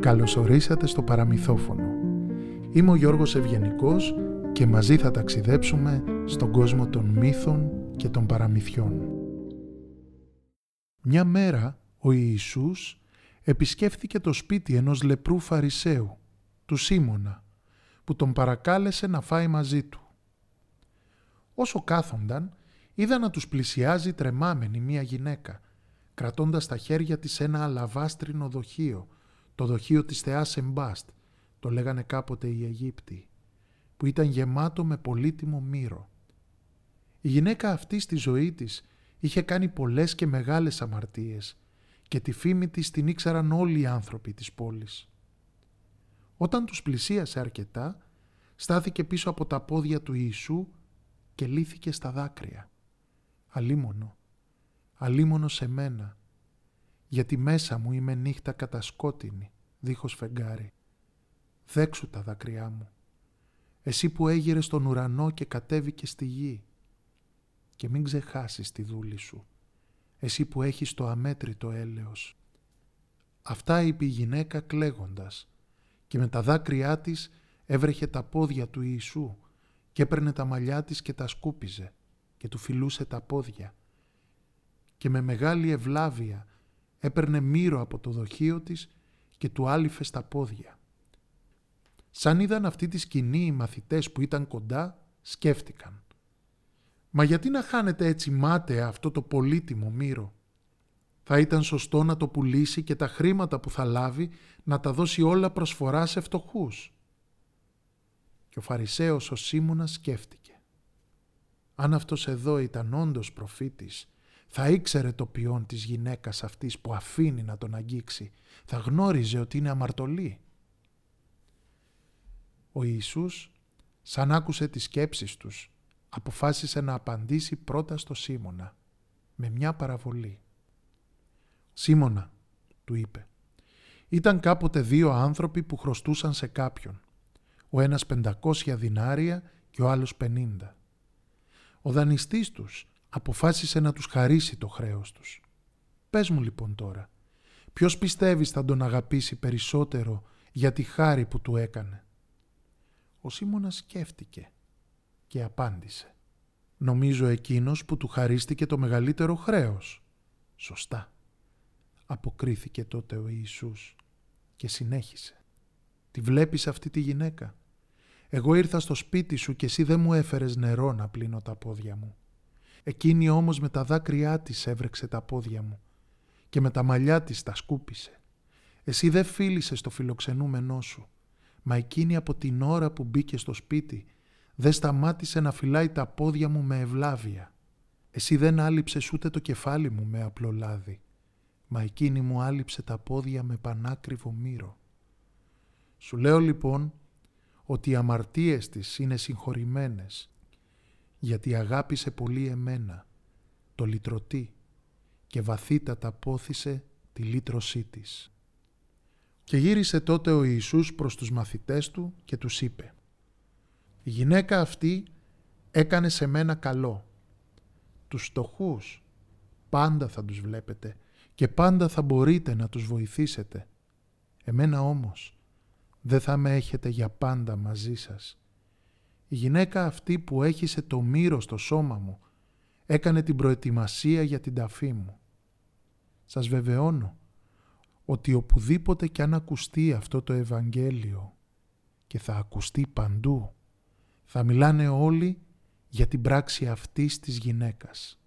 Καλωσορίσατε στο παραμυθόφωνο. Είμαι ο Γιώργος Ευγενικός και μαζί θα ταξιδέψουμε στον κόσμο των μύθων και των παραμυθιών. Μια μέρα ο Ιησούς επισκέφθηκε το σπίτι ενός λεπρού Φαρισαίου, του Σίμωνα, που τον παρακάλεσε να φάει μαζί του. Όσο κάθονταν, είδα να τους πλησιάζει τρεμάμενη μία γυναίκα, κρατώντας στα χέρια της ένα αλαβάστρινο δοχείο, το δοχείο της θεάς Εμπάστ, το λέγανε κάποτε οι Αιγύπτιοι, που ήταν γεμάτο με πολύτιμο μύρο. Η γυναίκα αυτή στη ζωή της είχε κάνει πολλές και μεγάλες αμαρτίες και τη φήμη της την ήξεραν όλοι οι άνθρωποι της πόλης. Όταν τους πλησίασε αρκετά, στάθηκε πίσω από τα πόδια του Ιησού και λύθηκε στα δάκρυα. Αλίμονο, αλίμονο σε μένα, γιατί μέσα μου είμαι νύχτα κατασκότεινη, δίχως φεγγάρι. Δέξου τα δάκρυά μου, εσύ που έγειρες στον ουρανό και κατέβηκε στη γη. Και μην ξεχάσεις τη δούλη σου, εσύ που έχεις το αμέτρητο έλεος. Αυτά είπε η γυναίκα κλαίγοντας και με τα δάκρυά της έβρεχε τα πόδια του Ιησού και έπαιρνε τα μαλλιά της και τα σκούπιζε και του φιλούσε τα πόδια και με μεγάλη ευλάβεια έπαιρνε μύρο από το δοχείο της και του άλυφε στα πόδια. Σαν είδαν αυτή τη σκηνή οι μαθητές που ήταν κοντά, σκέφτηκαν. Μα γιατί να χάνετε έτσι μάταια αυτό το πολύτιμο μύρο; Θα ήταν σωστό να το πουλήσει και τα χρήματα που θα λάβει να τα δώσει όλα προσφορά σε φτωχούς. Και ο Φαρισαίος ο Σίμωνας σκέφτηκε. Αν αυτός εδώ ήταν όντως προφήτης, θα ήξερε το ποιόν της γυναίκας αυτής που αφήνει να τον αγγίξει. Θα γνώριζε ότι είναι αμαρτωλή. Ο Ιησούς, σαν άκουσε τις σκέψεις τους, αποφάσισε να απαντήσει πρώτα στο Σίμωνα, με μια παραβολή. «Σίμωνα», του είπε, «ήταν κάποτε δύο άνθρωποι που χρωστούσαν σε κάποιον, ο ένας πεντακόσια δινάρια και ο άλλος πενήντα. Ο δανειστής τους αποφάσισε να τους χαρίσει το χρέος τους. Πες μου λοιπόν τώρα, ποιος πιστεύεις θα τον αγαπήσει περισσότερο για τη χάρη που του έκανε; Ο Σίμωνας σκέφτηκε και απάντησε. Νομίζω εκείνος που του χαρίστηκε το μεγαλύτερο χρέος. Σωστά. Αποκρίθηκε τότε ο Ιησούς και συνέχισε. Τη βλέπεις αυτή τη γυναίκα; Εγώ ήρθα στο σπίτι σου και εσύ δεν μου έφερες νερό να πλύνω τα πόδια μου. Εκείνη όμως με τα δάκρυά της έβρεξε τα πόδια μου και με τα μαλλιά της τα σκούπισε. Εσύ δεν φίλησες το φιλοξενούμενό σου, μα εκείνη από την ώρα που μπήκε στο σπίτι δεν σταμάτησε να φυλάει τα πόδια μου με ευλάβεια. Εσύ δεν άλυψες ούτε το κεφάλι μου με απλό λάδι, μα εκείνη μου άλυψε τα πόδια με πανάκριβο μύρο. Σου λέω λοιπόν ότι οι αμαρτίες της είναι συγχωρημένες γιατί αγάπησε πολύ εμένα, το λυτρωτή και βαθύτατα πόθησε τη λύτρωσή της. Και γύρισε τότε ο Ιησούς προς τους μαθητές του και τους είπε «Η γυναίκα αυτή έκανε σε μένα καλό. Τους στοχούς πάντα θα τους βλέπετε και πάντα θα μπορείτε να τους βοηθήσετε. Εμένα όμως δεν θα με έχετε για πάντα μαζί σας η γυναίκα αυτή που έχισε το μύρος στο σώμα μου έκανε την προετοιμασία για την ταφή μου. Σας βεβαιώνω ότι οπουδήποτε κι αν ακουστεί αυτό το Ευαγγέλιο και θα ακουστεί παντού, θα μιλάνε όλοι για την πράξη αυτής της γυναίκας.